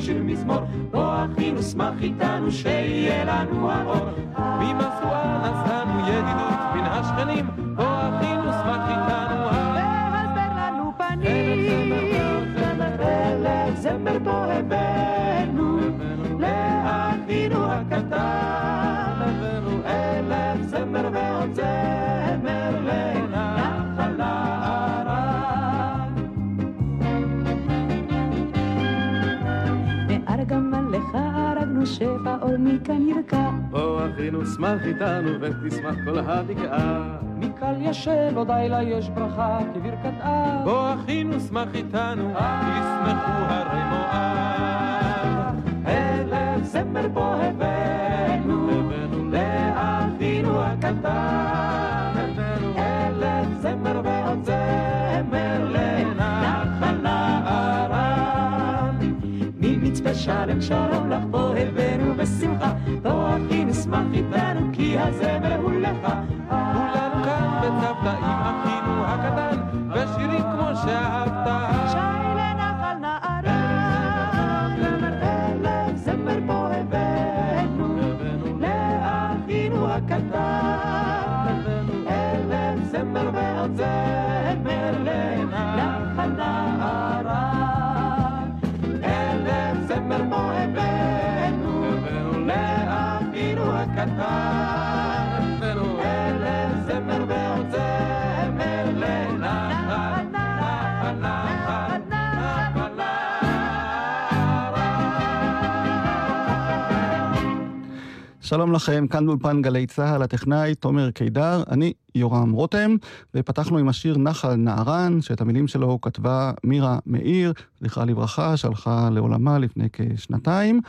שיר מזמור, בוא אחינו שמח איתנו שיהיה לנו האור. אחינו שמח איתנו ותשמח כל הבקעה. מקל ישן עוד לילה יש ברכה כברכת אב. בוא אחינו שמח איתנו, ישמחו הרי מואב. אלף זמר בו הבאנו, לאחינו הקטן. אלף זמר ועוד זמר לנחל נערן. ממצפה שלם שלום לך בוא הבאנו בשמחה, בוא אחי נשמח איתנו כי הזמר שלום לכם, כאן באולפן גלי צה"ל, הטכנאי תומר קידר, אני יורם רותם, ופתחנו עם השיר נחל נערן, שאת המילים שלו כתבה מירה מאיר, זכרה לברכה, שהלכה לעולמה לפני כשנתיים,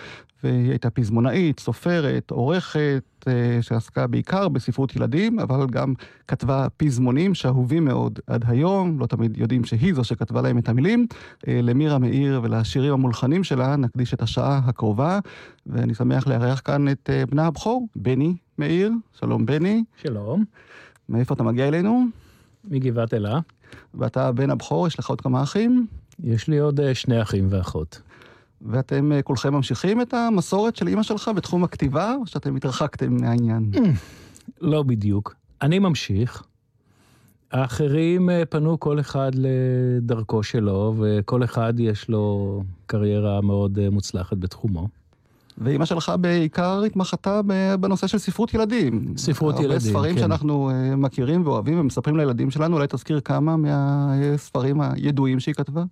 והיא הייתה פזמונאית, סופרת, עורכת, אה, שעסקה בעיקר בספרות ילדים, אבל גם כתבה פזמונים שאהובים מאוד עד היום, לא תמיד יודעים שהיא זו שכתבה להם את המילים. אה, למירה מאיר ולשירים המולחנים שלה נקדיש את השעה הקרובה, ואני שמח לארח כאן את אה, בנה הבכור, בני מאיר. שלום בני, שלום, מאיפה אתה מגיע אלינו? מגבעת אלה. ואתה בן הבכור, יש לך עוד כמה אחים, יש לי עוד שני אחים ואחות. ואתם אה, כולכם ממשיכים את המסורת של אימא שלך בתחום הכתיבה, או שאתם התרחקתם מהעניין? לא בדיוק. אני ממשיך. האחרים אה, פנו כל אחד לדרכו שלו, וכל אחד יש לו קריירה מאוד אה, מוצלחת בתחומו. ואימא שלך בעיקר התמחתה בנושא של ספרות ילדים. ספרות הרבה ילדים, ספרים כן. שאנחנו אה, מכירים ואוהבים ומספרים לילדים שלנו, אולי תזכיר כמה מהספרים הידועים שהיא כתבה?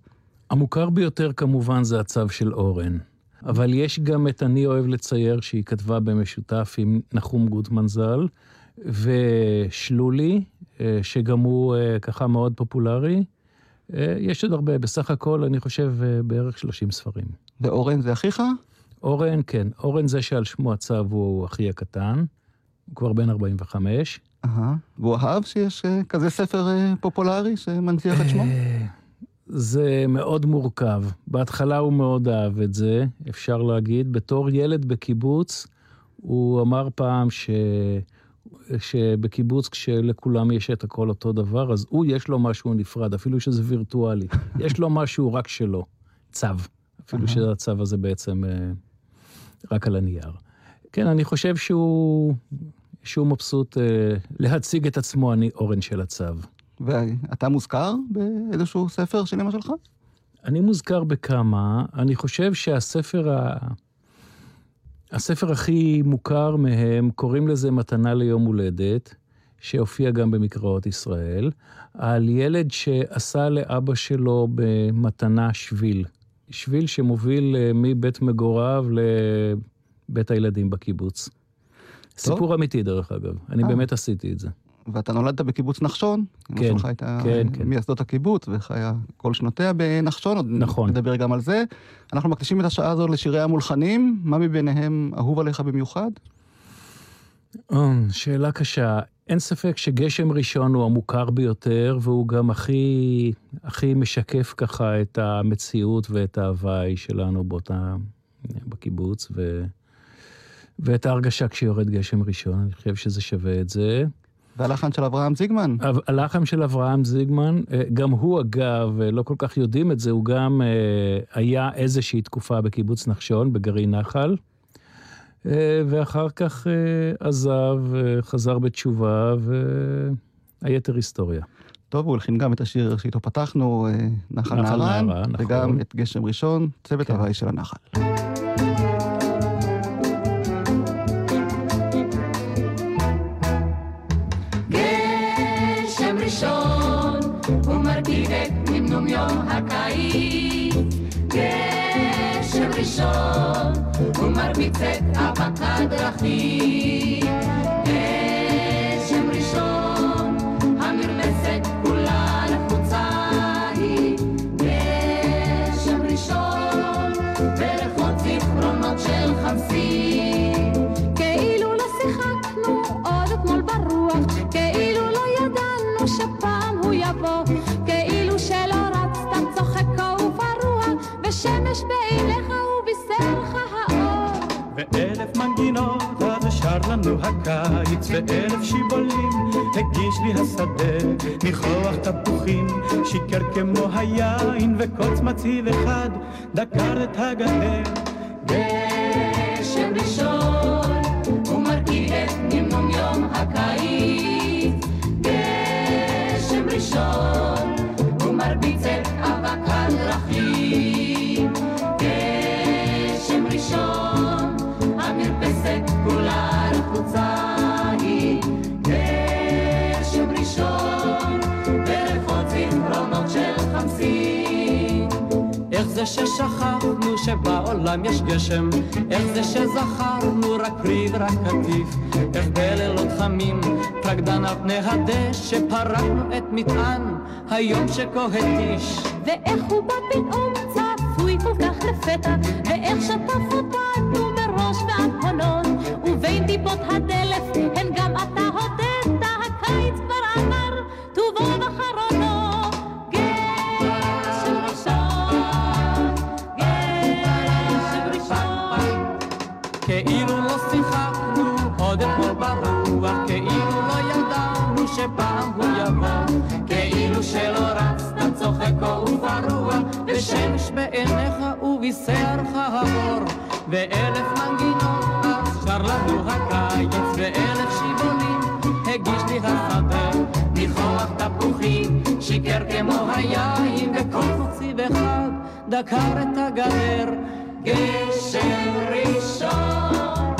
המוכר ביותר כמובן זה הצו של אורן. אבל יש גם את אני אוהב לצייר שהיא כתבה במשותף עם נחום גוטמן ז"ל, ושלולי, אה, שגם הוא אה, ככה מאוד פופולרי. אה, יש עוד הרבה, בסך הכל אני חושב בערך 30 ספרים. ואורן זה אחיך? אורן, כן, אורן זה שעל שמו הצו הוא אחי הקטן, הוא כבר בן 45. אהה. והוא אהב שיש כזה ספר פופולרי שמנציח את שמו? זה מאוד מורכב. בהתחלה הוא מאוד אהב את זה, אפשר להגיד. בתור ילד בקיבוץ, הוא אמר פעם ש... שבקיבוץ כשלכולם יש את הכל אותו דבר, אז הוא יש לו משהו נפרד, אפילו שזה וירטואלי. יש לו משהו רק שלו, צו. אפילו שהצו הזה בעצם אה, רק על הנייר. כן, אני חושב שהוא, שהוא מבסוט אה, להציג את עצמו, אני אורן של הצו. ואתה מוזכר באיזשהו ספר של אמא שלך? אני מוזכר בכמה, אני חושב שהספר ה... הספר הכי מוכר מהם, קוראים לזה מתנה ליום הולדת, שהופיע גם במקראות ישראל, על ילד שעשה לאבא שלו במתנה שביל. שביל שמוביל אה, מבית מגוריו לבית הילדים בקיבוץ. סיפור אמיתי דרך אגב, אני אה. באמת עשיתי את זה. ואתה נולדת בקיבוץ נחשון. כן, אמא שלך הייתה כן, כן. מייסדות הקיבוץ, וחיה כל שנותיה בנחשון, עוד נכון. נדבר גם על זה. אנחנו מקדישים את השעה הזו לשירי המולחנים, מה מביניהם אהוב עליך במיוחד? אה, שאלה קשה. אין ספק שגשם ראשון הוא המוכר ביותר, והוא גם הכי, הכי משקף ככה את המציאות ואת ההוואי שלנו באותה, בקיבוץ, ו, ואת ההרגשה כשיורד גשם ראשון. אני חושב שזה שווה את זה. והלחן של אברהם זיגמן. הלחם של אברהם זיגמן, אה, גם הוא אגב, אה, לא כל כך יודעים את זה, הוא גם אה, היה איזושהי תקופה בקיבוץ נחשון, בגרעין נחל, ואחר כך עזב, חזר בתשובה, והיתר היסטוריה. טוב, הוא הלחין גם את השיר שאיתו פתחנו, נחל נהרן, נכון. וגם את גשם ראשון, צוות כן. הוואי של הנחל. ראשון, הוא מרביץ את אבק הדרכים. גשם ראשון, המרפסת כולה לחוצה היא. גשם ראשון, בריחות זיכרונות של חמסין. כאילו לא שיחקנו עוד אתמול ברוח, כאילו לא ידענו שפעם הוא יבוא, כאילו שלא רצת צוחק ופרוע, ושמש בעיניך ואלף מנגינות אז שר לנו הקיץ, ואלף שיבולים הגיש לי השדה, ניחוח תפוחים, שיקר כמו היין, וקוץ מצהיב אחד דקר את הגדר. גשם ראשון, הוא את נמנום יום הקיץ. זה ששכחנו שבעולם יש גשם? איך זה שזכרנו רק פרי ורק קטיף? איך בלילות חמים רקדן על פני הדשא פרקנו את מטען היום שכה התיש? ואיך הוא בא פתאום צפוי כל כך לפתע, ואיך שטף אותנו מראש ועד הונון, ובין טיפות הדלף הן גם אתה ושמש בעיניך ובישרך האור, ואלף מנגינות שר לנו הקיץ, ואלף שיבולים הגיש לי השדה, ניחוח תפוחים, שיקר כמו היין, וכל חוציב אחד דקר את הגדר, גשם ראשון,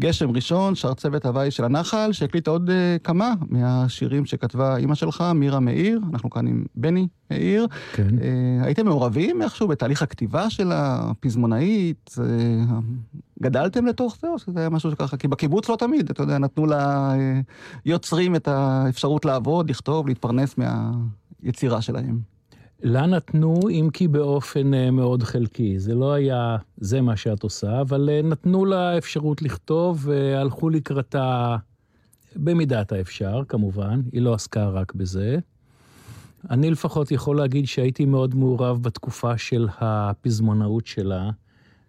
גשם ראשון, שר צוות הוואי של הנחל, שהקליט עוד אה, כמה מהשירים שכתבה אימא שלך, מירה מאיר, אנחנו כאן עם בני מאיר. כן. אה, הייתם מעורבים איכשהו בתהליך הכתיבה של הפזמונאית? אה, גדלתם לתוך זה, או שזה היה משהו שככה? כי בקיבוץ לא תמיד, אתה יודע, נתנו ליוצרים את האפשרות לעבוד, לכתוב, להתפרנס מהיצירה שלהם. לה נתנו, אם כי באופן אה, מאוד חלקי. זה לא היה, זה מה שאת עושה, אבל אה, נתנו לה אפשרות לכתוב, והלכו לקראתה במידת האפשר, כמובן. היא לא עסקה רק בזה. אני לפחות יכול להגיד שהייתי מאוד מעורב בתקופה של הפזמונאות שלה,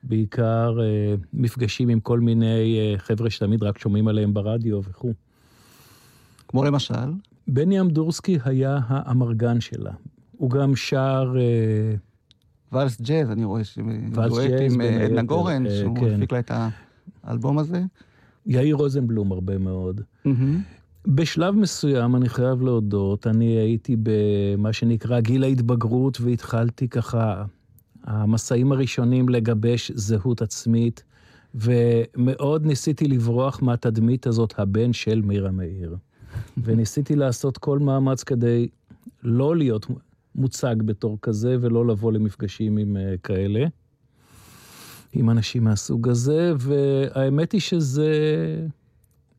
בעיקר אה, מפגשים עם כל מיני אה, חבר'ה שתמיד רק שומעים עליהם ברדיו וכו'. כמו למשל, בני אמדורסקי היה האמרגן שלה. הוא גם שר... אה, ואלס ג'אז, אני רואה, ואלס דואט ג'אז, עם אה, עדנה גורן, אה, שהוא כן. הפיק לה את האלבום הזה. יאיר רוזנבלום הרבה מאוד. מהמם. בשלב מסוים, אני חייב להודות, אני הייתי במה שנקרא גיל ההתבגרות, והתחלתי ככה, המסעים הראשונים לגבש זהות עצמית, ומאוד ניסיתי לברוח מהתדמית הזאת, הבן של מירה מאיר. וניסיתי לעשות כל מאמץ כדי לא להיות מוצג בתור כזה, ולא לבוא למפגשים עם אה, כאלה, עם אנשים מהסוג הזה, והאמת היא שזה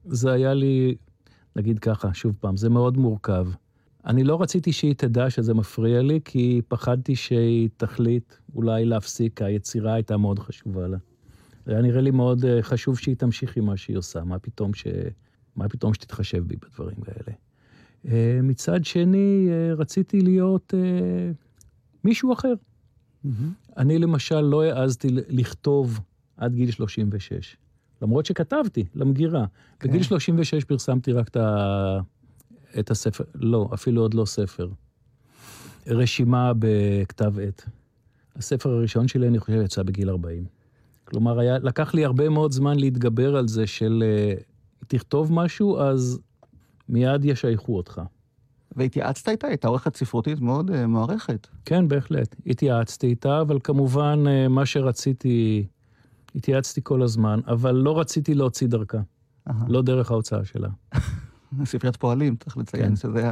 זה היה לי, נגיד ככה, שוב פעם, זה מאוד מורכב. אני לא רציתי שהיא תדע שזה מפריע לי, כי פחדתי שהיא תחליט אולי להפסיק, כי היצירה הייתה מאוד חשובה לה. זה היה נראה לי מאוד אה, חשוב שהיא תמשיך עם מה שהיא עושה, מה פתאום, ש... מה פתאום שתתחשב בי בדברים האלה. אה, מצד שני, אה, רציתי להיות אה, מישהו אחר. אני למשל לא העזתי לכתוב עד גיל 36, למרות שכתבתי למגירה. כן. בגיל 36 פרסמתי רק את, ה... את הספר, לא, אפילו עוד לא ספר. רשימה בכתב עת. הספר הראשון שלי, אני חושב, יצא בגיל 40. כלומר, היה, לקח לי הרבה מאוד זמן להתגבר על זה של תכתוב משהו, אז מיד ישייכו אותך. והתייעצת איתה? הייתה עורכת ספרותית מאוד אה, מוערכת. כן, בהחלט. התייעצתי איתה, אבל כמובן, אה, מה שרציתי, התייעצתי כל הזמן, אבל לא רציתי להוציא דרכה, אהה. לא דרך ההוצאה שלה. ספריית פועלים, צריך לציין כן. שזה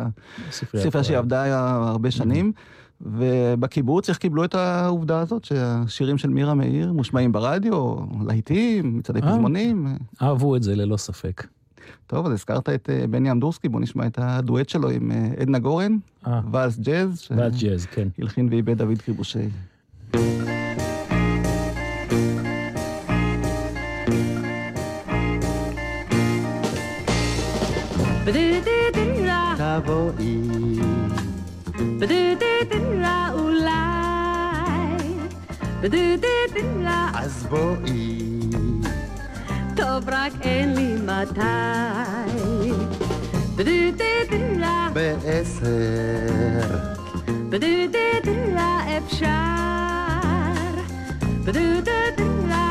ספריית הספר שהיא פועל. עבדה הרבה שנים. ובקיבוץ איך קיבלו את העובדה הזאת שהשירים של מירה מאיר מושמעים ברדיו, להיטים, מצעדי אה. פזמונים. אהבו את זה ללא ספק. טוב, אז הזכרת את אה, בני אמדורסקי, בוא נשמע את הדואט שלו עם אה, עדנה גורן, אה, ואלס ג'אז, ועד ג'אז, כן. שהלחין ואיבד דוד קריבושי. תבואי, אולי, אז בואי. טוב רק אין לי מתי. בעשר, אפשר,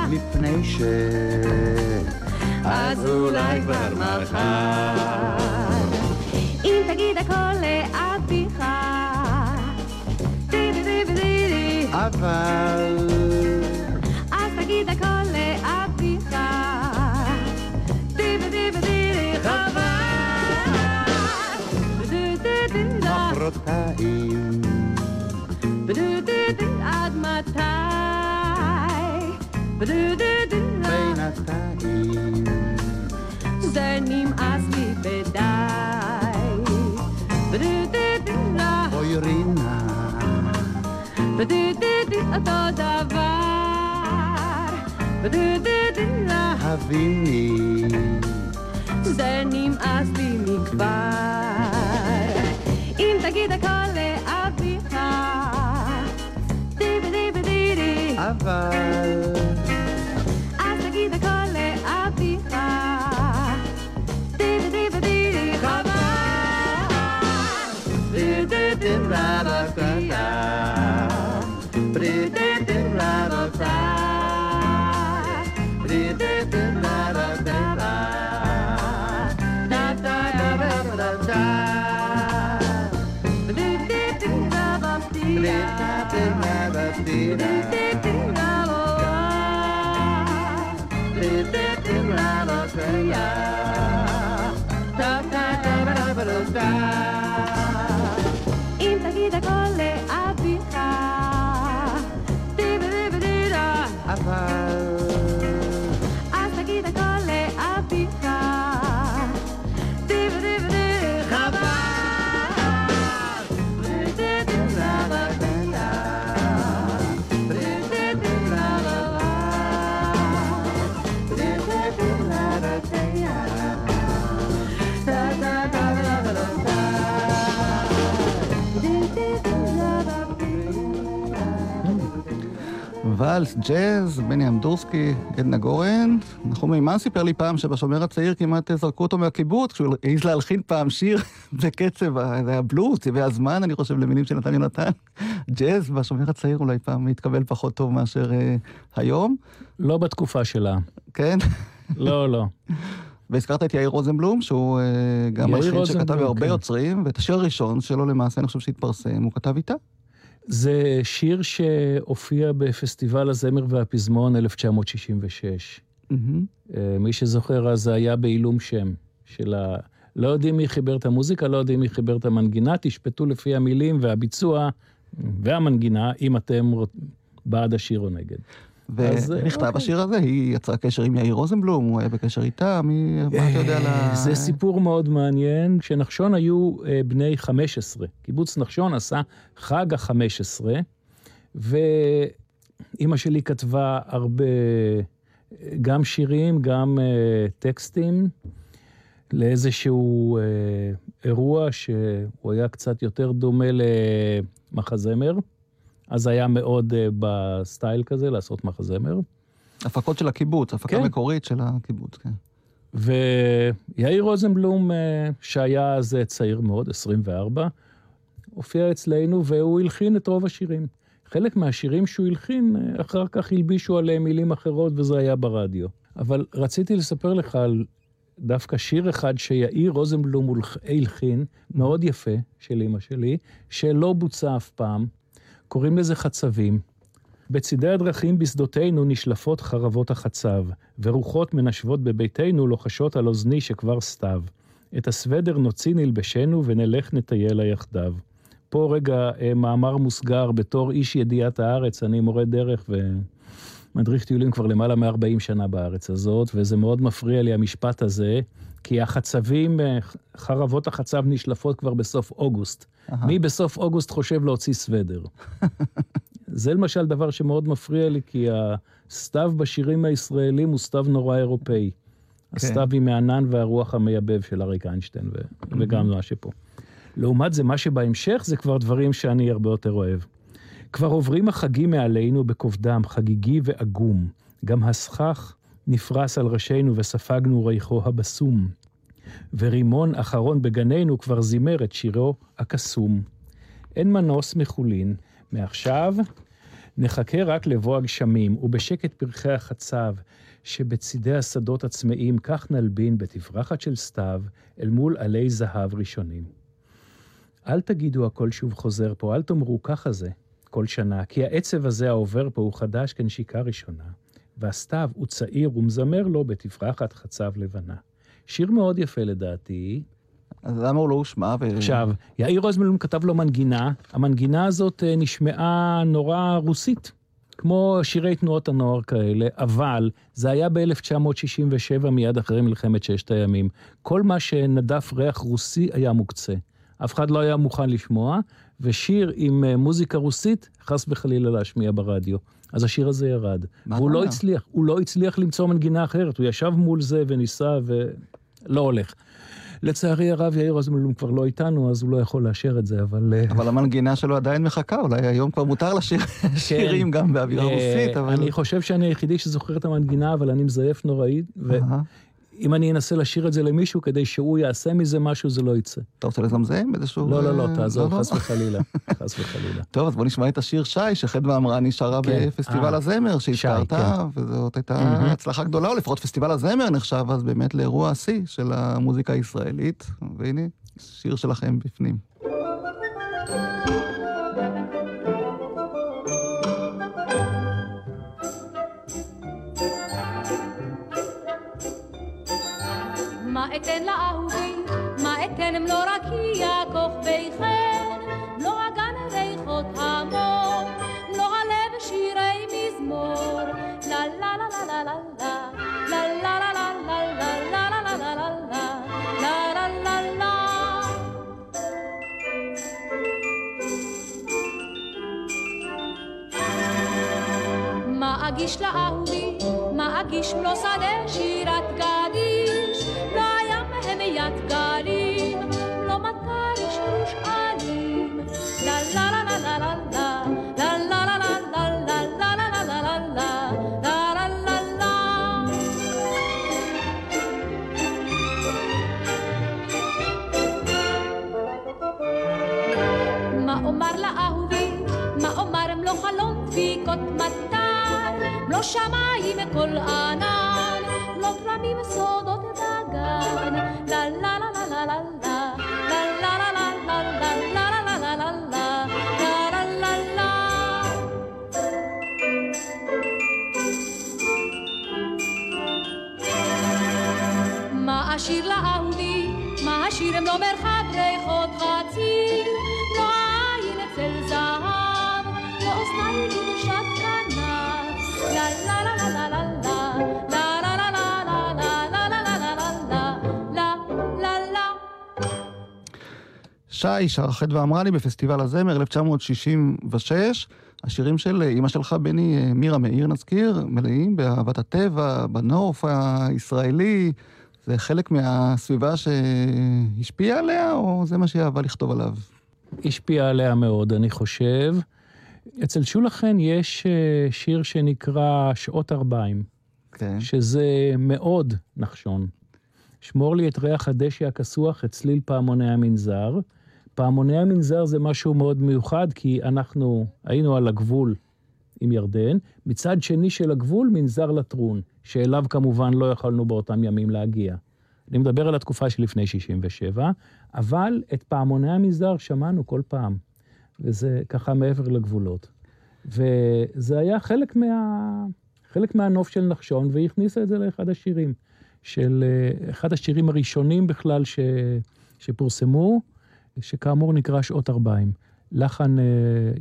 מפני ש... אז אולי כבר מחר. אם תגיד הכל לאביך, אבל... מחרתיים, די-די-די-די, עד מתי? די-די-די-די, בינתיים, זה נמאס לי ודי. די-די-די-די, אוי רינה, בדידידי אותו דבר. בדידידי הביני, זה נמאס לי מכבר. דיבידיבידידי, אבל... אז תגיד הכל לאביך, דיבידיבידידי, חבל. אם ואלס, ג'אז, בני אמדורסקי, עדנה גורן. נחום מימן סיפר לי פעם שבשומר הצעיר כמעט זרקו אותו מהקיבוץ, כשהוא העז להלחין פעם שיר בקצב, זה היה בלוז, צבעי הזמן, אני חושב, למילים של נתן יונתן. ג'אז בשומר הצעיר אולי פעם התקבל פחות טוב מאשר uh, היום. לא בתקופה שלה. כן? לא, לא. והזכרת את יאיר רוזנבלום, שהוא uh, גם מלחין שכתב הרבה כן. יוצרים, ואת השיר הראשון שלו למעשה, אני חושב שהתפרסם, הוא כתב איתה. זה שיר שהופיע בפסטיבל הזמר והפזמון 1966. Mm-hmm. מי שזוכר, אז זה היה בעילום שם של ה... לא יודעים מי חיבר את המוזיקה, לא יודעים מי חיבר את המנגינה, תשפטו לפי המילים והביצוע והמנגינה, אם אתם בעד השיר או נגד. ונכתב אוקיי. השיר הזה, היא יצרה קשר עם יאיר רוזנבלום, הוא היה בקשר איתה, מי, מה אתה יודע על ה... זה סיפור מאוד מעניין. כשנחשון היו אה, בני 15, קיבוץ נחשון עשה חג ה-15, ואימא שלי כתבה הרבה, גם שירים, גם אה, טקסטים, לאיזשהו אה, אירוע שהוא היה קצת יותר דומה למחזמר. אז היה מאוד uh, בסטייל כזה, לעשות מחזמר. הפקות של הקיבוץ, הפקה כן. מקורית של הקיבוץ, כן. ויאיר רוזנבלום, uh, שהיה אז צעיר מאוד, 24, הופיע אצלנו והוא הלחין את רוב השירים. חלק מהשירים שהוא הלחין, אחר כך הלבישו עליהם מילים אחרות וזה היה ברדיו. אבל רציתי לספר לך על דווקא שיר אחד שיאיר רוזנבלום הלחין, מאוד יפה, של אימא שלי, שלא בוצע אף פעם, קוראים לזה חצבים. בצידי הדרכים בשדותינו נשלפות חרבות החצב, ורוחות מנשבות בביתנו לוחשות על אוזני שכבר סתיו. את הסוודר נוציא נלבשנו ונלך נטייל היחדיו. פה רגע אה, מאמר מוסגר בתור איש ידיעת הארץ, אני מורה דרך ומדריך טיולים כבר למעלה מ-40 שנה בארץ הזאת, וזה מאוד מפריע לי המשפט הזה, כי החצבים, אה, חרבות החצב נשלפות כבר בסוף אוגוסט. מי בסוף אוגוסט חושב להוציא סוודר? זה למשל דבר שמאוד מפריע לי, כי הסתיו בשירים הישראלים הוא סתיו נורא אירופאי. כן. הסתיו היא מהענן והרוח המייבב של אריק איינשטיין, וגם מה שפה. לעומת זה, מה שבהמשך זה כבר דברים שאני הרבה יותר אוהב. כבר עוברים החגים מעלינו בכובדם, חגיגי ועגום. גם הסכך נפרס על ראשינו וספגנו ריחו הבסום. ורימון אחרון בגנינו כבר זימר את שירו הקסום. אין מנוס מחולין, מעכשיו נחכה רק לבוא הגשמים, ובשקט פרחי החצב, שבצידי השדות הצמאים, כך נלבין בתברחת של סתיו, אל מול עלי זהב ראשונים. אל תגידו הכל שוב חוזר פה, אל תאמרו ככה זה, כל שנה, כי העצב הזה העובר פה הוא חדש כנשיקה ראשונה, והסתיו הוא צעיר ומזמר לו בתפרחת חצב לבנה. שיר מאוד יפה לדעתי. אז למה הוא לא הושמע? ו... עכשיו, יאיר רוזמלום כתב לו מנגינה, המנגינה הזאת אה, נשמעה נורא רוסית, כמו שירי תנועות הנוער כאלה, אבל זה היה ב-1967, מיד אחרי מלחמת ששת הימים. כל מה שנדף ריח רוסי היה מוקצה. אף אחד לא היה מוכן לשמוע, ושיר עם אה, מוזיקה רוסית, חס וחלילה להשמיע ברדיו. אז השיר הזה ירד. והוא לא הצליח, הוא לא הצליח למצוא מנגינה אחרת, הוא ישב מול זה וניסה ולא הולך. לצערי הרב, יאיר רוזנבלום כבר לא איתנו, אז הוא לא יכול לאשר את זה, אבל... אה, אבל המנגינה שלו עדיין מחכה, אולי היום כבר מותר לשיר כן. שירים גם באווירה אה, רוסית, אבל... אני חושב שאני היחידי שזוכר את המנגינה, אבל אני מזייף נוראי, אם אני אנסה לשיר את זה למישהו כדי שהוא יעשה מזה משהו, זה לא יצא. אתה רוצה לזמזם איזשהו... לא, לא, לא, תעזוב, חס וחלילה. חס וחלילה. טוב, אז בוא נשמע את השיר שי, שחדווה אמרה נשארה כן. בפסטיבל אה, הזמר שהזכרת, כן. וזאת הייתה הצלחה גדולה, או לפחות פסטיבל הזמר נחשב אז באמת לאירוע השיא של המוזיקה הישראלית, והנה, שיר שלכם בפנים. אתן לאהובי, מה אתן אם לא רקיע כוכבי חן, לא אגן ריחות המור, לא עלה בשירי מזמור, לה לה לה לה לה לה לה לה לה אגיש לאהובי, מה אגיש מלוא שדה שירת גדיש, שי שרחת ואמרה לי בפסטיבל הזמר 1966, השירים של אימא שלך, בני מירה מאיר נזכיר, מלאים באהבת הטבע, בנוף הישראלי, זה חלק מהסביבה שהשפיעה עליה, או זה מה שהיא אהבה לכתוב עליו? השפיעה עליה מאוד, אני חושב. אצל שולחן יש אה, שיר שנקרא שעות ארבעים, כן. שזה מאוד נחשון. שמור לי את ריח הדשא הכסוח, את צליל פעמוני המנזר. פעמוני המנזר זה משהו מאוד מיוחד, כי אנחנו היינו על הגבול עם ירדן, מצד שני של הגבול מנזר לטרון, שאליו כמובן לא יכולנו באותם ימים להגיע. אני מדבר על התקופה שלפני 67, אבל את פעמוני המנזר שמענו כל פעם, וזה ככה מעבר לגבולות. וזה היה חלק, מה, חלק מהנוף של נחשון, והיא הכניסה את זה לאחד השירים, של אה, אחד השירים הראשונים בכלל ש, שפורסמו, שכאמור נקרא שעות ארבעים. לחן אה,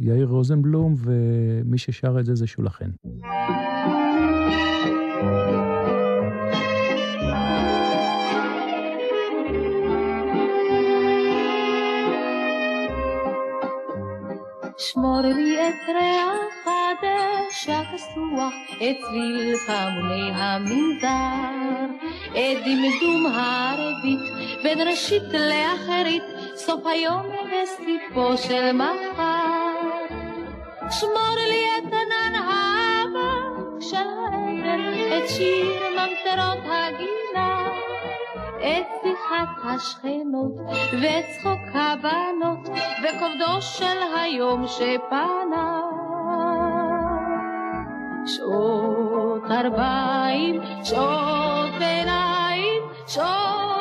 יאיר רוזנבלום, ומי ששר את זה זה שולחן. שמור לי את ריח הדשא הכסוח, את צליל פעמוני המנזר, את דמדום הערבית, בין ראשית לאחרית, סוף היום וסיפו של מחר. שמור לי את ענן האבק של העבר, את שיר ממטרות הגינה. את שיחת השכנות ואת צחוק הבנות וכובדו של היום שפנה. שעות ארבעים, שעות ביניים, שעות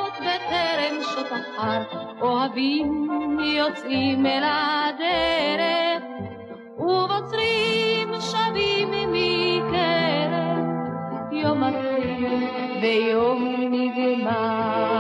בטרם שעות אחר, אוהבים יוצאים אל הדרך ובוצרים שבים מקרב יום מתחיל ויום נגמר.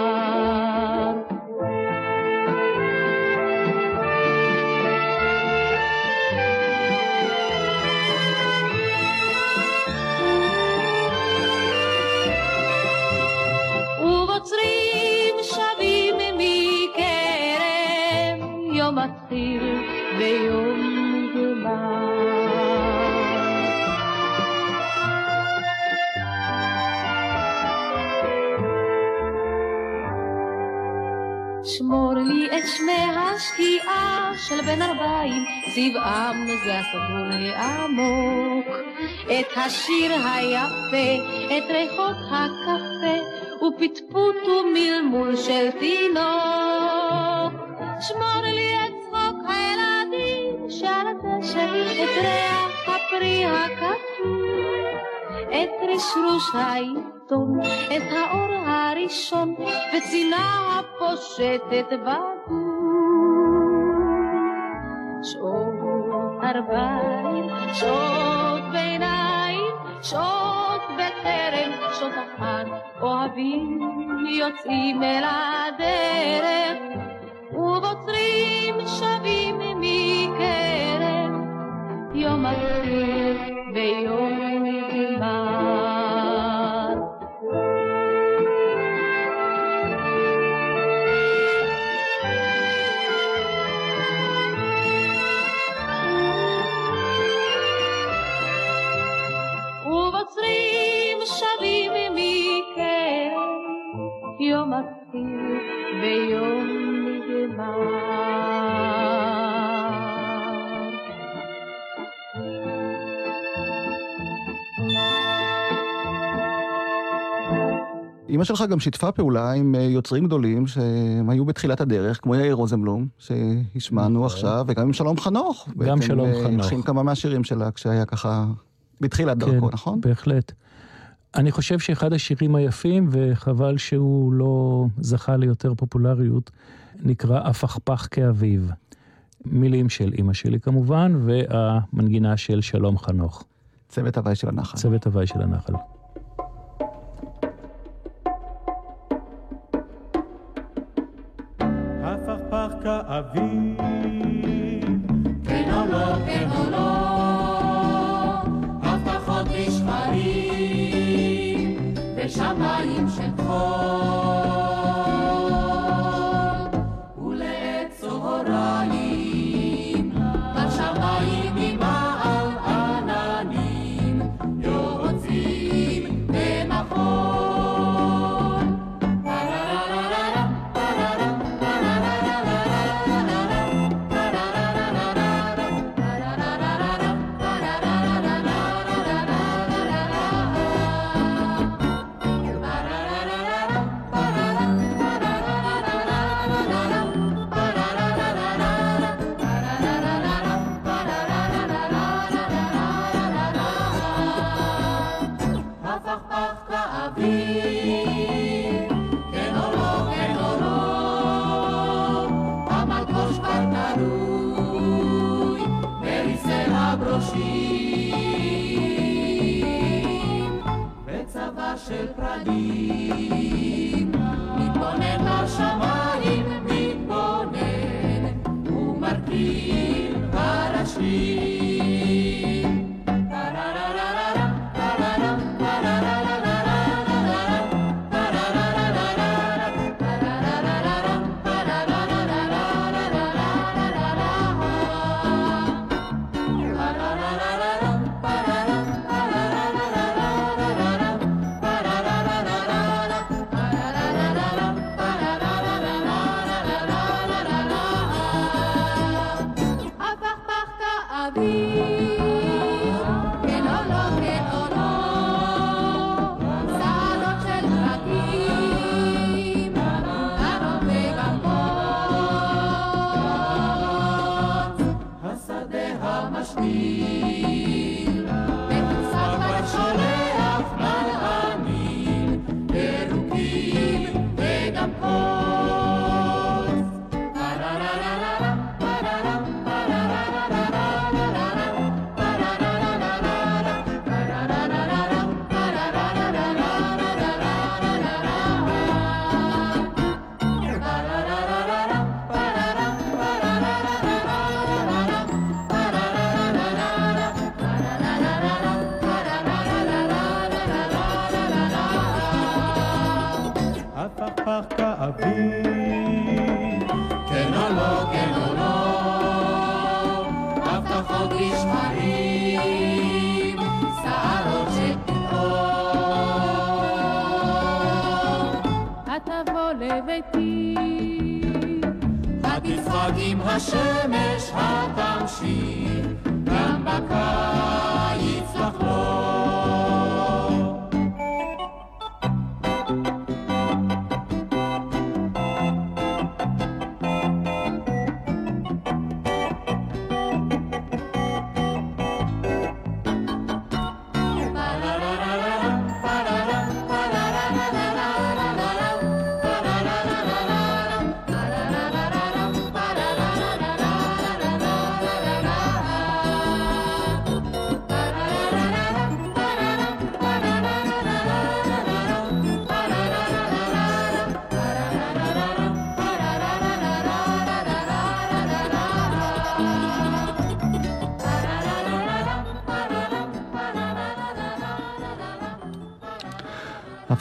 שמור לי את שמי השקיעה של בן ארבעים, צבעם זה הסגור העמוק. את השיר היפה, את ריחות הקפה, ופטפוט ומלמול של תינוק. שמור לי את צחוק הילדים שעל הדשא, את ריח הפרי הכתוב, את רשרוש העיתון, את האור הראשון, וצינה הפושטת בגוף. שעות ארבעים, שעות ביניים, שעות בטרם, שעות אחת, אוהבים יוצאים אל הדרך, ובוצרים שבים מקרב, יום מתחיל ויום נגמר. מתחיל ויום נגמר. אימא שלך גם שיתפה פעולה עם אה, יוצרים גדולים שהם היו בתחילת הדרך, כמו יאיר רוזנבלום, שהשמענו עכשיו, וגם עם שלום חנוך. גם שלום אה, חנוך. בעצם כמה מהשירים שלה כשהיה ככה בתחילת דרכו, נכון? בהחלט. אני חושב שאחד השירים היפים, וחבל שהוא לא זכה ליותר פופולריות, נקרא "הפכפך כאביב". מילים של אימא שלי כמובן, והמנגינה של שלום חנוך. צוות הוואי של הנחל. צוות הוואי של הנחל. הפכפך כאביב,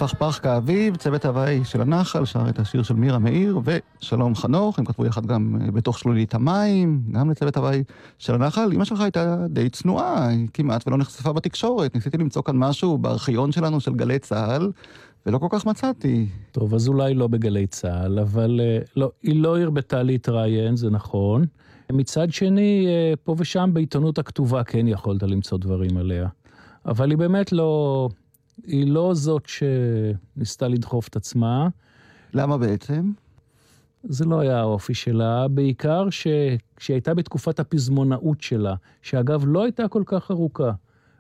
הפכפך כאביב, צוות הוואי של הנחל, שר את השיר של מירה מאיר ושלום חנוך, הם כתבו יחד גם אה, בתוך שלולית המים, גם לצוות הוואי של הנחל. אמא שלך הייתה די צנועה, היא כמעט ולא נחשפה בתקשורת. ניסיתי למצוא כאן משהו בארכיון שלנו של גלי צה"ל, ולא כל כך מצאתי. טוב, אז אולי לא בגלי צה"ל, אבל אה, לא, היא לא הרבתה להתראיין, זה נכון. מצד שני, אה, פה ושם בעיתונות הכתובה כן יכולת למצוא דברים עליה. אבל היא באמת לא... היא לא זאת שניסתה לדחוף את עצמה. למה בעצם? זה לא היה האופי שלה, בעיקר שכשהיא הייתה בתקופת הפזמונאות שלה, שאגב לא הייתה כל כך ארוכה.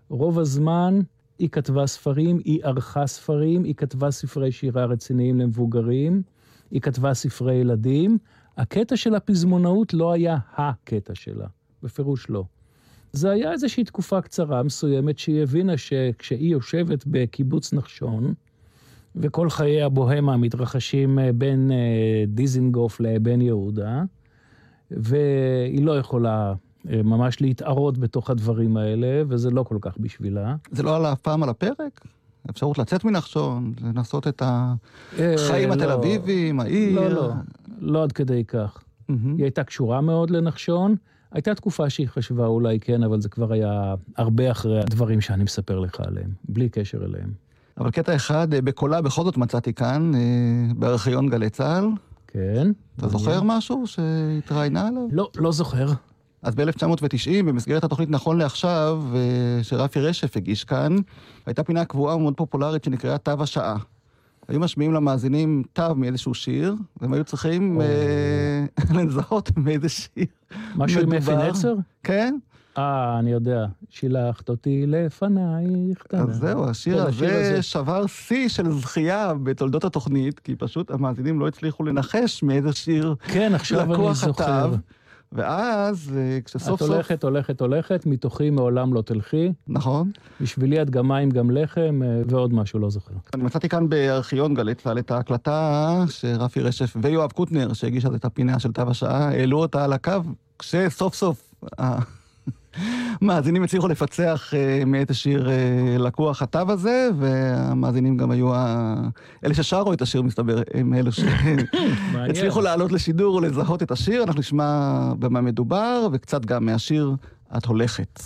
רוב הזמן היא כתבה ספרים, היא ערכה ספרים, היא כתבה ספרי שירה רציניים למבוגרים, היא כתבה ספרי ילדים. הקטע של הפזמונאות לא היה הקטע שלה, בפירוש לא. זה היה איזושהי תקופה קצרה מסוימת שהיא הבינה שכשהיא יושבת בקיבוץ נחשון, וכל חיי הבוהמה מתרחשים אה, בין אה, דיזינגוף לבן יהודה, והיא לא יכולה אה, ממש להתערות בתוך הדברים האלה, וזה לא כל כך בשבילה. זה לא עלה אף פעם על הפרק? אפשרות לצאת מנחשון, לנסות את החיים התל אביביים, העיר? לא, לא, לא עד כדי כך. היא הייתה קשורה מאוד לנחשון. הייתה תקופה שהיא חשבה אולי כן, אבל זה כבר היה הרבה אחרי הדברים שאני מספר לך עליהם, בלי קשר אליהם. אבל קטע אחד, אה, בקולה בכל זאת מצאתי כאן, אה, בארכיון גלי צה"ל. כן. אתה זוכר משהו שהתראיינה עליו? לא, לא זוכר. אז ב-1990, במסגרת התוכנית נכון לעכשיו, אה, שרפי רשף הגיש כאן, הייתה פינה קבועה מאוד פופולרית שנקראה תו השעה. היו משמיעים למאזינים תו מאיזשהו שיר, והם היו צריכים לזהות מאיזה שיר משהו עם אפי נצר? כן. אה, אני יודע. שילחת אותי לפנייך. אז זהו, השיר כן, הזה שבר שיא של זכייה בתולדות התוכנית, כי פשוט המאזינים לא הצליחו לנחש מאיזה שיר כן, עכשיו אני זוכר. ואז, אה, כשסוף סוף... את הולכת, הולכת, הולכת, מתוכי מעולם לא תלכי. נכון. בשבילי את גם מים, גם לחם, אה, ועוד משהו, לא זוכר. אני מצאתי כאן בארכיון גלי צה"ל את ההקלטה שרפי רשף ויואב קוטנר, שהגיש אז את הפינה של תו השעה, העלו אותה על הקו, כשסוף סוף המאזינים הצליחו לפצח uh, מאת השיר uh, לקוח התו הזה, והמאזינים גם היו. אלה ששרו את השיר, מסתבר, הם אלו שהצליחו לעלות לשידור ולזהות את השיר. אנחנו נשמע במה מדובר, וקצת גם מהשיר "את הולכת".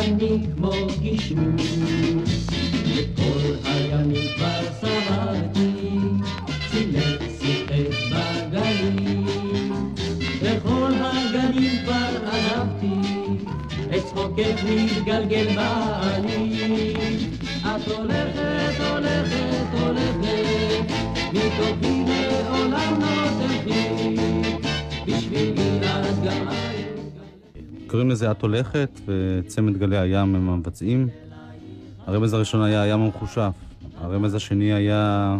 אני כמו גישור. את הולכת, וצמד גלי הים הם המבצעים. הרמז הראשון היה הים המחושף. הרמז השני היה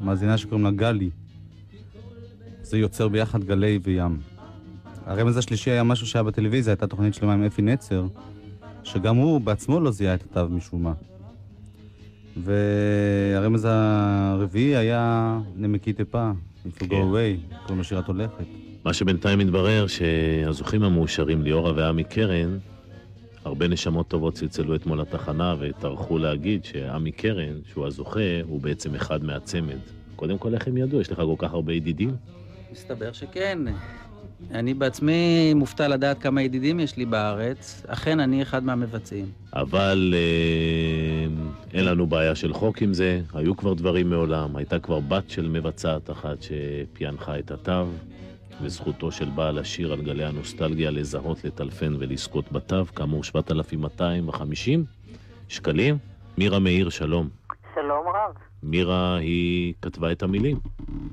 מאזינה שקוראים לה גלי. זה יוצר ביחד גלי וים. הרמז השלישי היה משהו שהיה בטלוויזיה, הייתה תוכנית שלמה עם אפי נצר, שגם הוא בעצמו לא זיהה את התו משום מה. והרמז הרביעי היה נמקי טיפה, If you go away, קוראים לו שירת הולכת. מה שבינתיים מתברר שהזוכים המאושרים ליאורה ועמי קרן, הרבה נשמות טובות צלצלו אתמול לתחנה וטרחו להגיד שעמי קרן, שהוא הזוכה, הוא בעצם אחד מהצמד. קודם כל, איך הם ידעו? יש לך כל כך הרבה ידידים? מסתבר שכן. אני בעצמי מופתע לדעת כמה ידידים יש לי בארץ. אכן, אני אחד מהמבצעים. אבל אה, אין לנו בעיה של חוק עם זה. היו כבר דברים מעולם. הייתה כבר בת של מבצעת אחת שפענחה את התו, וזכותו של בעל השיר על גלי הנוסטלגיה לזהות, לטלפן ולזכות בתו. כאמור, 7,250 שקלים. מירה מאיר, שלום. שלום רב. מירה, היא כתבה את המילים.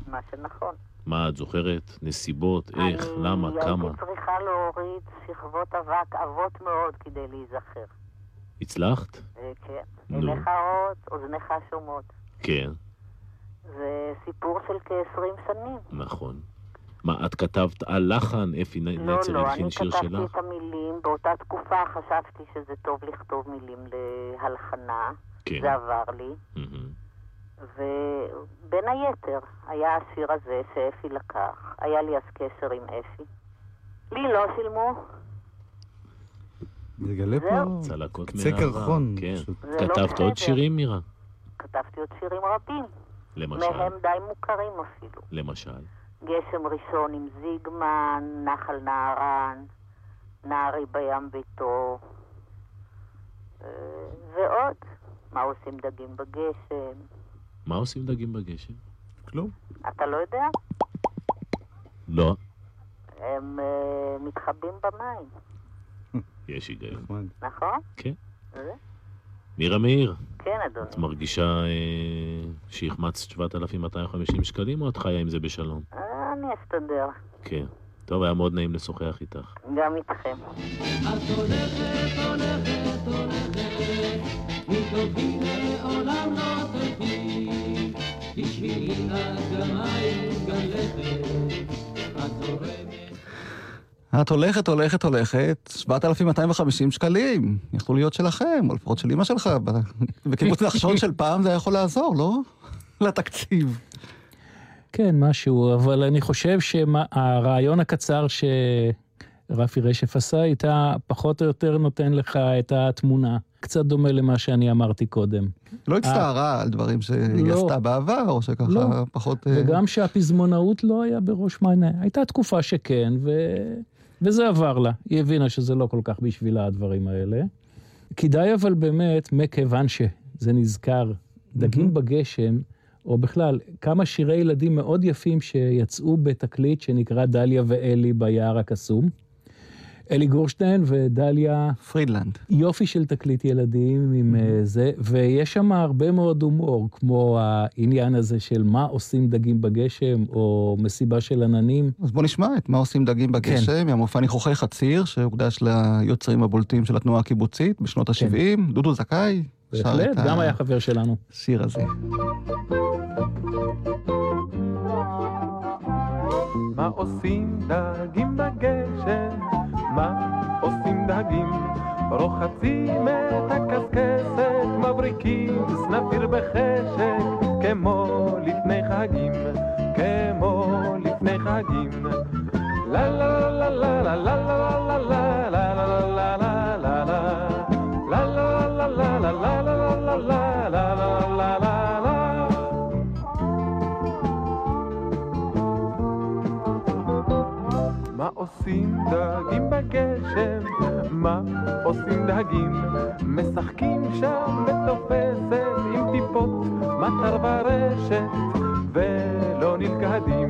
מה שנכון. מה את זוכרת? נסיבות? איך? למה? כמה? אני הייתי צריכה להוריד שכבות אבק עבות מאוד כדי להיזכר. הצלחת? אה, כן. עיניך רואות, אוזניך שומעות. כן. זה סיפור של כ-20 שנים. נכון. מה, את כתבת על לחן, אפי לא, נצר לא, הלחין שיר שלך? לא, לא, אני כתבתי את המילים. באותה תקופה חשבתי שזה טוב לכתוב מילים להלחנה. כן. זה עבר לי. Mm-hmm. ובין היתר היה השיר הזה שאפי לקח. היה לי אז קשר עם אפי. לי לא שילמו. מגלה פה צלקות קצה קרחון. כן. לא כתבת עוד שירים, מירה? כתבתי עוד שירים רבים. למשל? מהם די מוכרים אפילו. למשל? גשם ראשון עם זיגמן, נחל נהרן, נערי בים ביתו. ועוד. מה עושים דגים בגשם? מה עושים דגים בגשם? כלום. אתה לא יודע? לא. הם אה, מתחבאים במים, יש היגיון. נכון? כן. זה? מירה מאיר, כן, אדוני. את מרגישה אה, שהחמצת 7,250 שקלים, או את חיה עם זה בשלום? אה, אני אסתדר. כן. טוב, היה מאוד נעים לשוחח איתך. גם איתכם. את הולכת, הולכת, הולכת, מטובי לעולם לא תלכי, בשבילי את גם היית גלכת, את זורמת. את הולכת, הולכת, הולכת, 7,250 שקלים. יכלו להיות שלכם, או לפחות של אמא שלך. בקיבוץ נחשון של פעם זה היה יכול לעזור, לא? לתקציב. כן, משהו, אבל אני חושב שהרעיון הקצר שרפי רשף עשה איתה פחות או יותר נותן לך את התמונה. קצת דומה למה שאני אמרתי קודם. לא הצטערה על דברים שהיא לא. עשתה בעבר, או שככה לא. פחות... אה, וגם שהפזמונאות לא היה בראש מעייני. הייתה תקופה שכן, ו... וזה עבר לה. היא הבינה שזה לא כל כך בשבילה הדברים האלה. כדאי אבל באמת, מכיוון שזה נזכר, דגים בגשם, או בכלל, כמה שירי ילדים מאוד יפים שיצאו בתקליט שנקרא דליה ואלי ביער הקסום. אלי גורשטיין ודליה... פרידלנד. יופי של תקליט ילדים עם אה, זה, ויש שם הרבה מאוד הומור, כמו העניין הזה של מה עושים דגים בגשם, או מסיבה של עננים. אז בוא נשמע את מה עושים דגים בגשם, מהמופע ניחוחי חציר, שהוקדש ליוצרים הבולטים של התנועה הקיבוצית בשנות ה-70, דודו זכאי. בהחלט, את ה- גם היה חבר שלנו. השיר הזה. מה עושים דגים בגשם? מה עושים דגים? רוחצים את הקשקשת, מבריקים סנפיר בחשק, כמו לפני חגים, כמו לפני חגים. לה לה לה לה לה לה לה לה עושים דגים בגשם? מה עושים דגים? משחקים שם בתופסת עם טיפות מטר ורשת ולא נלכדים,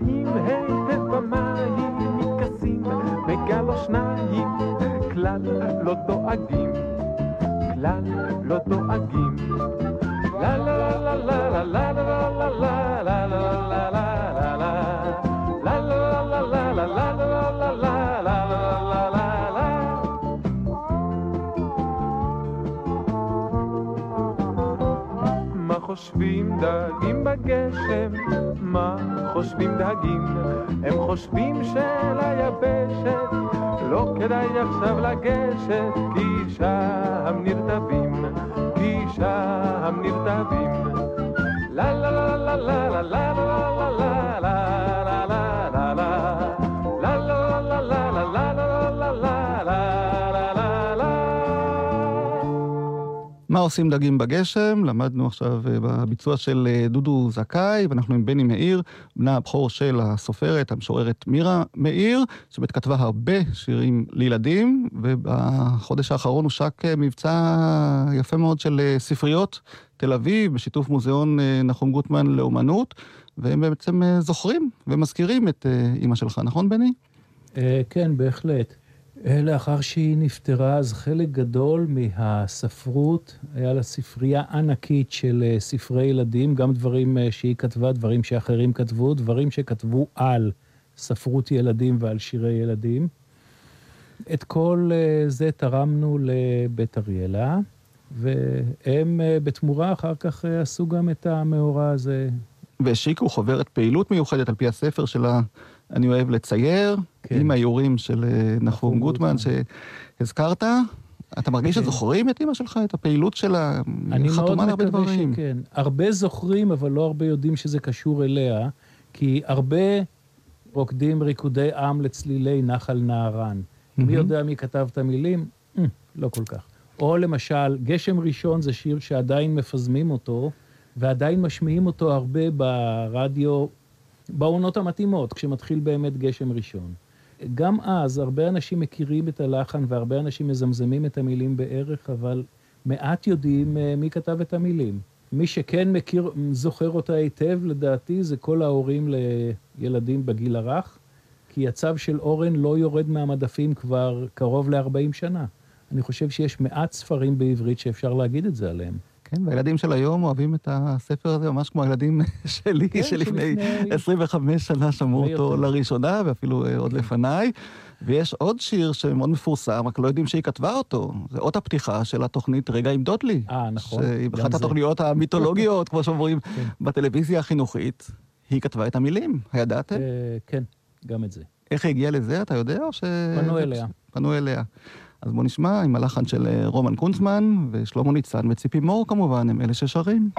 מתחבאים היטב במים, מתכסים בגל או שניים, כלל לא דואגים, כלל לא דואגים. לה לה לה לה לה לה לה לה לה לה לה לה חושבים דגים בגשם? מה חושבים דגים, הם חושבים שליבשת לא כדאי עכשיו לגשת, כי שם נרטבים, כי שם נרטבים. לה לה לה לה לה לה לה מה עושים דגים בגשם? למדנו עכשיו אה, בביצוע של אה, דודו זכאי, ואנחנו עם בני מאיר, בנה הבכור של הסופרת, המשוררת מירה מאיר, שבאמת כתבה הרבה שירים לילדים, ובחודש האחרון הושק אה, מבצע יפה מאוד של ספריות תל אביב, בשיתוף מוזיאון נחום גוטמן לאומנות, והם בעצם זוכרים ומזכירים את אימא שלך, נכון בני? כן, בהחלט. אה, לאחר שהיא נפטרה, אז חלק גדול מהספרות, היה לה ספרייה ענקית של אה, ספרי ילדים, גם דברים אה, שהיא כתבה, דברים שאחרים כתבו, דברים שכתבו על ספרות ילדים ועל שירי ילדים. את כל זה תרמנו לבית אריאלה, והם בתמורה אחר כך עשו גם את המאורע הזה. והשיקו חוברת פעילות מיוחדת על פי הספר שלה, אני אוהב לצייר, כן. עם האיורים של אה, נחום גוטמן שהזכרת. אתה מרגיש כן. שזוכרים את אימא שלך, את הפעילות שלה? אני מאוד מקווה. שכן. הרבה זוכרים, אבל לא הרבה יודעים שזה קשור אליה, כי הרבה רוקדים ריקודי עם לצלילי נחל נהרן. מי יודע מי כתב את המילים? אה, לא כל כך. או למשל, גשם ראשון זה שיר שעדיין מפזמים אותו, ועדיין משמיעים אותו הרבה ברדיו, בעונות המתאימות, כשמתחיל באמת גשם ראשון. גם אז, הרבה אנשים מכירים את הלחן והרבה אנשים מזמזמים את המילים בערך, אבל מעט יודעים אה, מי כתב את המילים. מי שכן מכיר, זוכר אותה היטב, לדעתי, זה כל ההורים לילדים בגיל הרך, כי הצו של אורן לא יורד מהמדפים כבר קרוב ל-40 שנה. אני חושב שיש מעט ספרים בעברית שאפשר להגיד את זה עליהם. כן, והילדים של היום אוהבים את הספר הזה ממש כמו הילדים שלי, כן, שלפני שלפני- 25 שנה שמעו אותו יותר. לראשונה, ואפילו אה, עוד לפניי. ויש עוד שיר שמאוד מפורסם, רק לא יודעים שהיא כתבה אותו. זה אות הפתיחה של התוכנית רגע עם דודלי. אה, נכון. שהיא אחת. התוכניות המיתולוגיות, כמו שאומרים, כן. בטלוויזיה החינוכית. היא כתבה את המילים, הידעתם? אה, כן, גם את זה. איך היא הגיעה לזה, אתה יודע? או ש... פנו אליה. פנו אליה. אז בוא נשמע עם הלחן של אה, רומן קונצמן, ושלמה ניצן וציפי מור כמובן, הם אלה ששרים.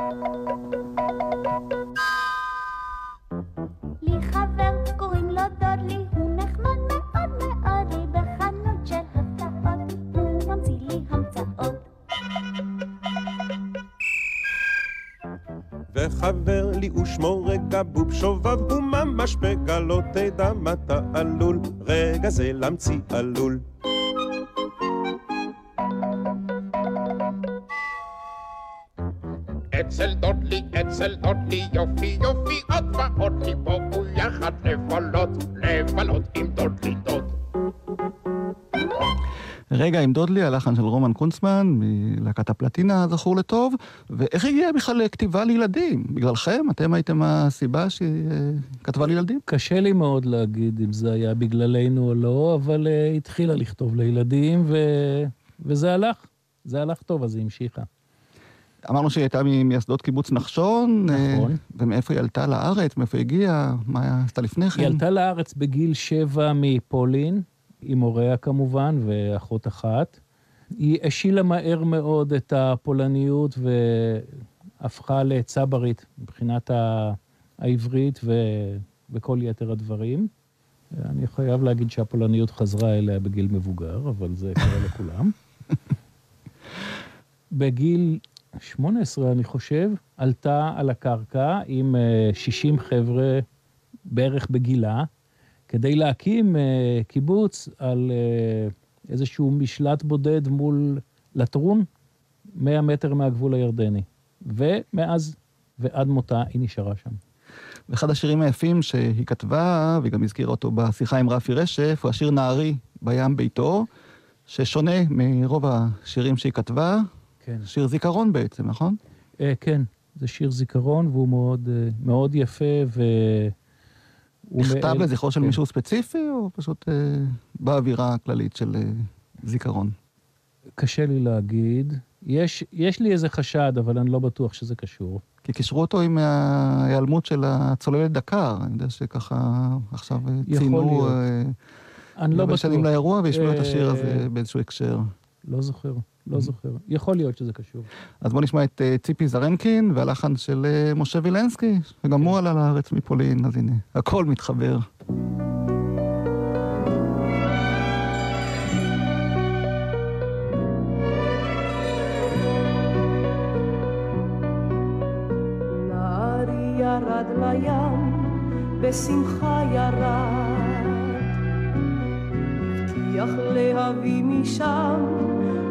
חבר לי. וחבר ושמו רגע בוב שובב, הוא ממש לא תדע מה אתה עלול, רגע זה להמציא עלול. אצל דודלי, יופי יופי, עוד ועוד לי בואו יחד לבלות, לבלות עם דודלי דוד. רגע עם דודלי, הלחן של רומן קונצמן, מלהקת הפלטינה, זכור לטוב. ואיך הגיע בכלל לכתיבה לילדים? בגללכם? אתם הייתם הסיבה שהיא כתבה לילדים? קשה לי מאוד להגיד אם זה היה בגללנו או לא, אבל uh, התחילה לכתוב לילדים, ו... וזה הלך. זה הלך טוב, אז היא המשיכה. אמרנו שהיא הייתה ממייסדות קיבוץ נחשון. נכון. אה, ומאיפה היא עלתה לארץ? מאיפה היא הגיעה? מה היה עשתה לפני כן? היא עלתה לארץ בגיל שבע מפולין, עם הוריה כמובן, ואחות אחת. היא השילה מהר מאוד את הפולניות והפכה לצברית מבחינת העברית ו... וכל יתר הדברים. אני חייב להגיד שהפולניות חזרה אליה בגיל מבוגר, אבל זה קורה לכולם. בגיל 18, אני חושב, עלתה על הקרקע עם אה, 60 חבר'ה בערך בגילה, כדי להקים אה, קיבוץ על אה, איזשהו משלט בודד מול לטרון, 100 מטר מהגבול הירדני. ומאז ועד מותה היא נשארה שם. ואחד השירים היפים שהיא כתבה, והיא גם הזכירה אותו בשיחה עם רפי רשף, הוא השיר נערי בים ביתו, ששונה מרוב השירים שהיא כתבה. כן. שיר זיכרון בעצם, נכון? אה, כן, זה שיר זיכרון והוא מאוד, אה, מאוד יפה ו... נכתב מאל- לזכרו של כן. מישהו ספציפי, או פשוט אה, באווירה הכללית של אה, זיכרון? קשה לי להגיד. יש, יש לי איזה חשד, אבל אני לא בטוח שזה קשור. כי קישרו אותו עם ההיעלמות של הצוללת דקר. אני יודע שככה עכשיו אה, יכול ציינו... להיות. אה, אני לא בטוח. שנים לאירוע והשמיעו את השיר אה, הזה באיזשהו הקשר. לא זוכר, לא זוכר. יכול להיות שזה קשור. אז בואו נשמע את אה, ציפי זרנקין והלחן של אה, משה וילנסקי, שגם הוא עלה לארץ מפולין, אז הנה, הכל מתחבר. ירד לים, בשמחה ירד. הבטיח להביא משם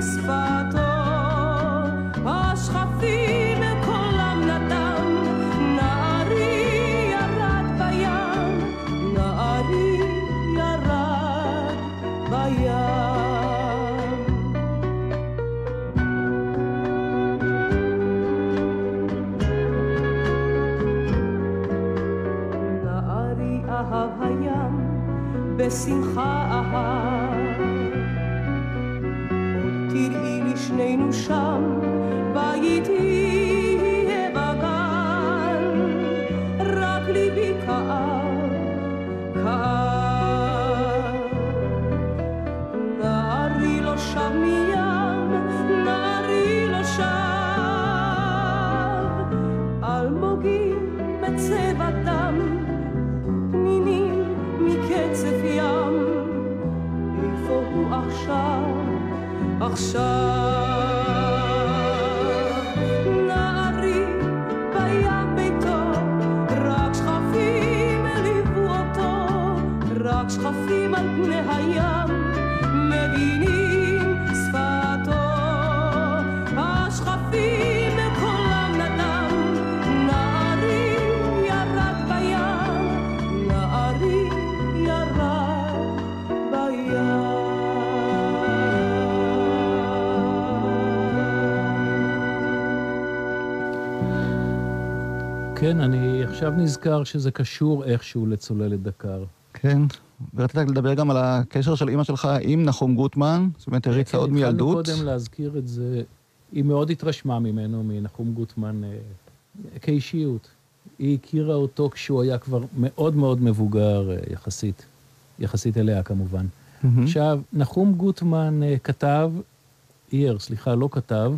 soddisfatto כן, אני עכשיו נזכר שזה קשור איכשהו לצוללת דקר. כן, ורציתי לדבר גם על הקשר של אימא שלך עם נחום גוטמן, זאת אומרת, הריצה עוד מילדות. התחלנו קודם להזכיר את זה. היא מאוד התרשמה ממנו, מנחום גוטמן, אה, כאישיות. היא הכירה אותו כשהוא היה כבר מאוד מאוד מבוגר, אה, יחסית. יחסית אליה, כמובן. מהמם. עכשיו, נחום גוטמן אה, כתב, אייר, סליחה, לא כתב,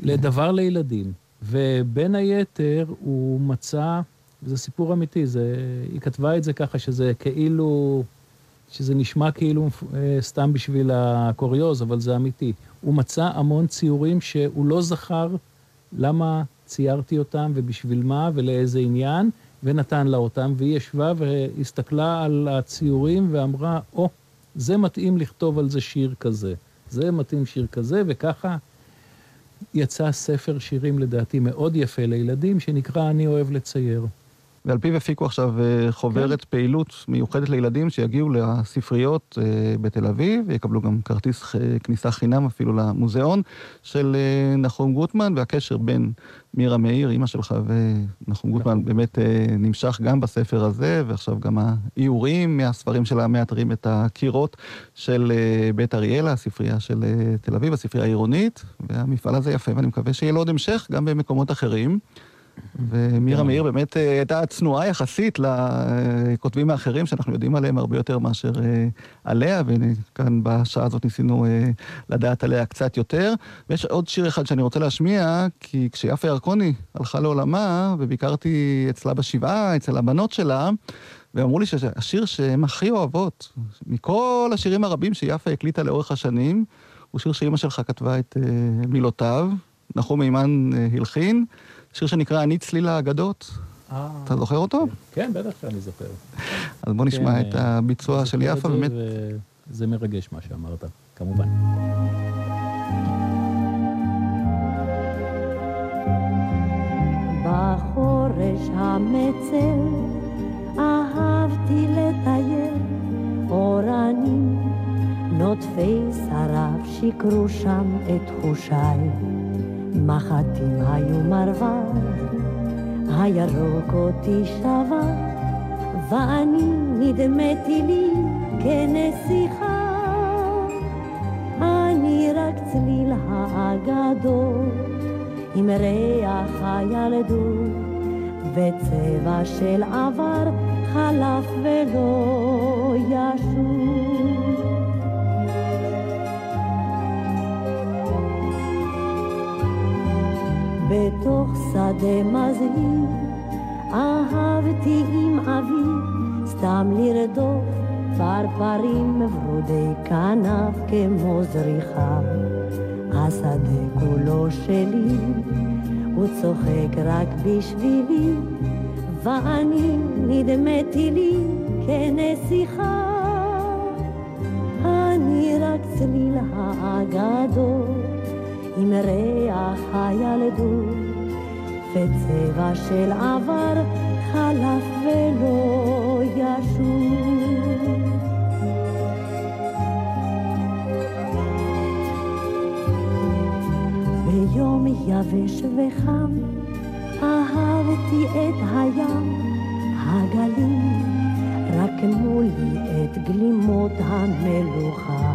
לדבר לילדים. ובין היתר הוא מצא, זה סיפור אמיתי, זה, היא כתבה את זה ככה שזה כאילו, שזה נשמע כאילו אה, סתם בשביל הקוריוז, אבל זה אמיתי. הוא מצא המון ציורים שהוא לא זכר למה ציירתי אותם ובשביל מה ולאיזה עניין, ונתן לה אותם, והיא ישבה והסתכלה על הציורים ואמרה, או, oh, זה מתאים לכתוב על זה שיר כזה. זה מתאים שיר כזה, וככה יצא ספר שירים לדעתי מאוד יפה לילדים, שנקרא אני אוהב לצייר. ועל פיו הפיקו עכשיו אה, חוברת פעילות מיוחדת לילדים שיגיעו לספריות אה, בתל אביב, ויקבלו גם כרטיס כניסה חינם אפילו למוזיאון של אה, נחום גוטמן, והקשר בין מירה מאיר, אימא שלך, ונחום גוטמן באמת אה, נמשך גם בספר הזה, ועכשיו גם האיורים מהספרים שלה מאתרים את הקירות של בית אריאלה, הספרייה של תל אביב, הספרייה העירונית, והמפעל הזה יפה, ואני מקווה שיהיה לו עוד המשך גם במקומות אחרים. ומירה מאיר באמת אה, הייתה צנועה יחסית לכותבים האחרים, שאנחנו יודעים עליהם הרבה יותר מאשר אה, עליה, וכאן בשעה הזאת ניסינו אה, לדעת עליה קצת יותר. ויש עוד שיר אחד שאני רוצה להשמיע, כי כשיפה ירקוני הלכה לעולמה, וביקרתי אצלה בשבעה, אצל הבנות שלה, ואמרו לי שהשיר שהן הכי אוהבות, מכל השירים הרבים שיפה הקליטה לאורך השנים, הוא שיר שאימא שלך כתבה את מילותיו, נחום מימן הלחין. שיר שנקרא "אני צליל האגדות". אתה זוכר אותו? כן, בטח שאני זוכר. אז בוא נשמע כן, את הביצוע של יפה, באמת. זה מרגש מה שאמרת, כמובן. בחורש המצל אהבתי לטייל אורנים נוטפי שרף שיקרו שם את תחושיי מחטים היו מרבד, הירוק אותי שבה, ואני נדמתי לי כנסיכה. אני רק צליל האגדות, עם ריח הילדות, וצבע של עבר חלף ולא ישוב. בתוך שדה מזהיר, אהבתי עם אבי, סתם לרדוף פרפרים ורודי כנף כמו זריחה. השדה כולו שלי, הוא צוחק רק בשבילי, ואני נדמתי לי כנסיכה. אני רק צליל האגדות. עם ריח הילדות, וצבע של עבר חלף ולא ישוב. ביום יבש וחם אהבתי את הים, הגלים רק מולי את גלימות המלוכה,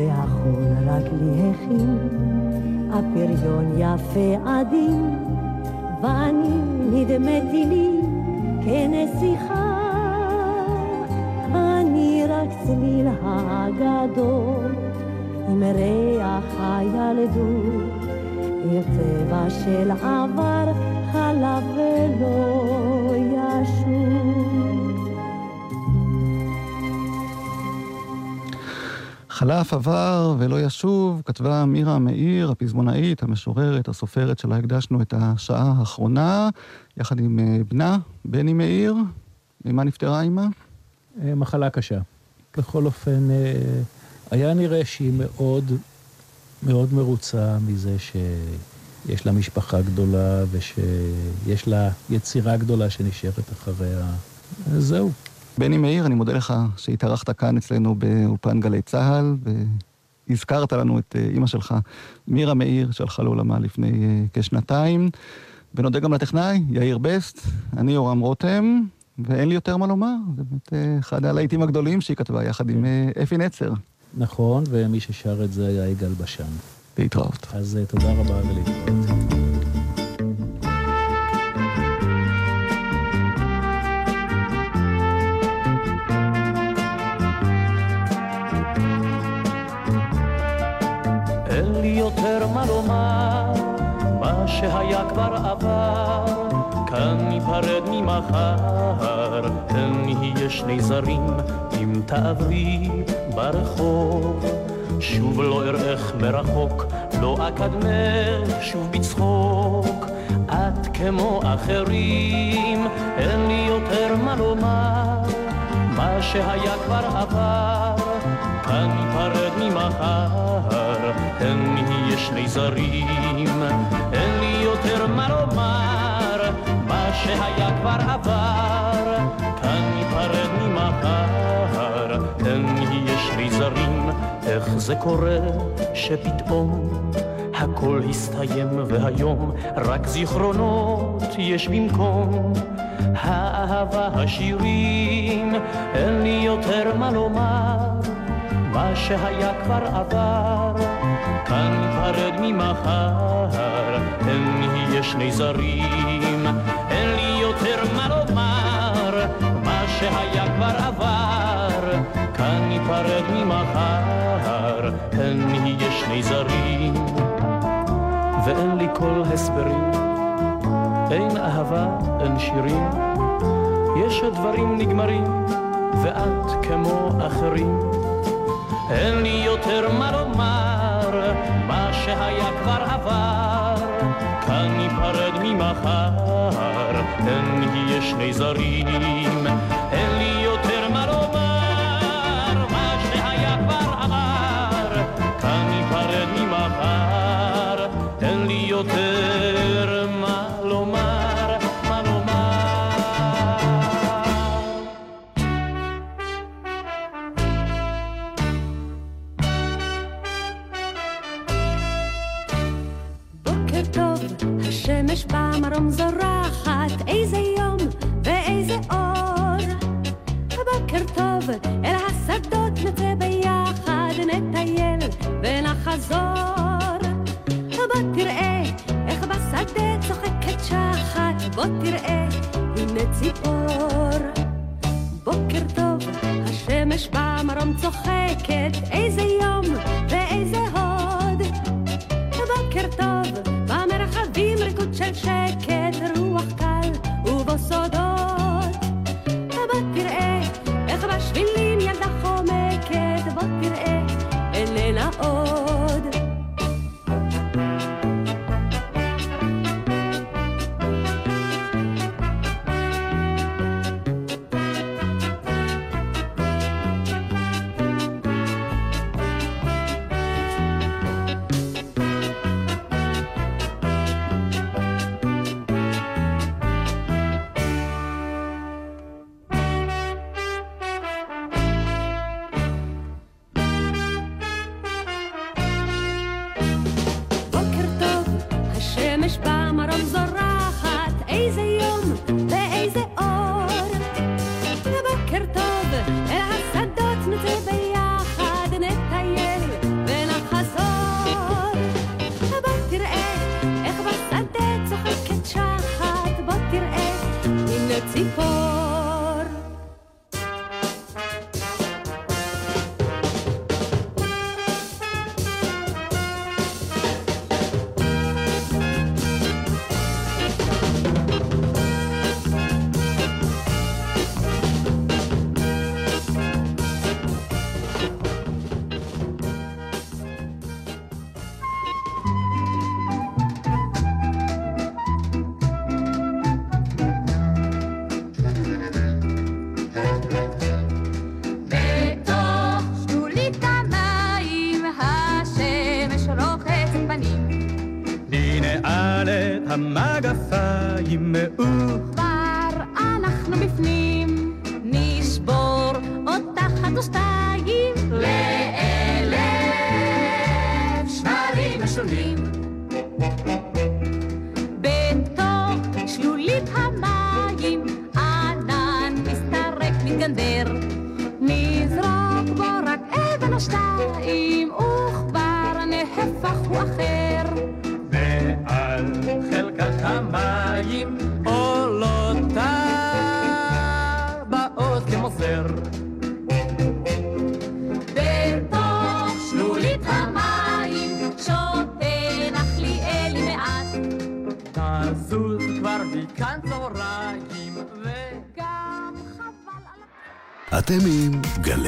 והחול רק לי הכין, הפריון יפה עדין, ואני נדמתי לי כנסיכה. אני רק צליל האגדות, עם ריח הילדות, עם צבע של עבר, חלב ולא חלף עבר ולא ישוב, כתבה מירה מאיר, הפזמונאית, המשוררת, הסופרת שלה הקדשנו את השעה האחרונה, יחד עם אה, בנה, בני מאיר. ממה נפטרה אימה? אה, מחלה קשה. בכל אופן, אה, היה נראה שהיא מאוד מאוד מרוצה מזה שיש לה משפחה גדולה ושיש לה יצירה גדולה שנשארת אחריה. זהו. בני מאיר, אני מודה לך שהתארחת כאן אצלנו באולפן גלי צה"ל, והזכרת לנו את אה, אימא שלך, מירה מאיר, שהלכה לעולמה לפני אה, כשנתיים. ונודה גם לטכנאי, יאיר בסט, אני יורם רותם, ואין לי יותר מה לומר, זה באמת אה, אחד הלהיטים הגדולים שהיא כתבה יחד עם אפי נצר. נכון, ומי ששר את זה היה יגאל בשן. להתראות. אז תודה רבה ולהתראות. יותר מה לומר, מה שהיה כבר עבר, כאן ניפרד ממחר, כאן נהיה שני זרים, אם תעברי ברחוב. שוב לא אראך מרחוק, לא אקדמך שוב בצחוק. את כמו אחרים, אין לי יותר מה לומר, מה שהיה כבר עבר, כאן ניפרד ממחר, אין נהיה שני זרים, אין לי יותר מה לומר, מה שהיה כבר עבר, כאן ניפרד ממחר, אין נהיה שני זרים, איך זה קורה שפתאום הכל הסתיים והיום רק זיכרונות יש במקום? האהבה השירים, אין לי יותר מה לומר, מה שהיה כבר עבר, כאן ניפרד ממחר, אין נהיה שני זרים, אין לי יותר מה לומר, מה שהיה כבר עבר, כאן ניפרד ממחר, אין נהיה שני זרים, ואין לי כל הסברים, אין אהבה, אין שירים, יש הדברים נגמרים, ואת כמו אחרים. אין לי יותר מה לומר, מה שהיה כבר עבר, כאן ניפרד ממחר, אין נהיה שני זרים, אין לי יותר מה לומר, מה שהיה כבר עבר, כאן ניפרד ממחר, אין לי יותר בוקר טוב, השמש במרום זורחת, איזה יום ואיזה אור. בוקר טוב, אל השדות נצא ביחד, נטייל ונחזור. בוא תראה איך בשדה צוחקת שחת, בוא תראה, הנה ציפור. בוקר טוב, השמש במרום צוחקת, איזה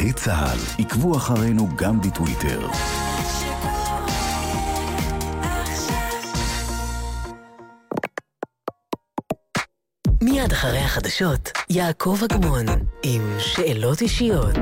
גלי צה"ל, עקבו אחרינו גם בטוויטר. מיד אחרי החדשות, יעקב אגמון, עם שאלות אישיות.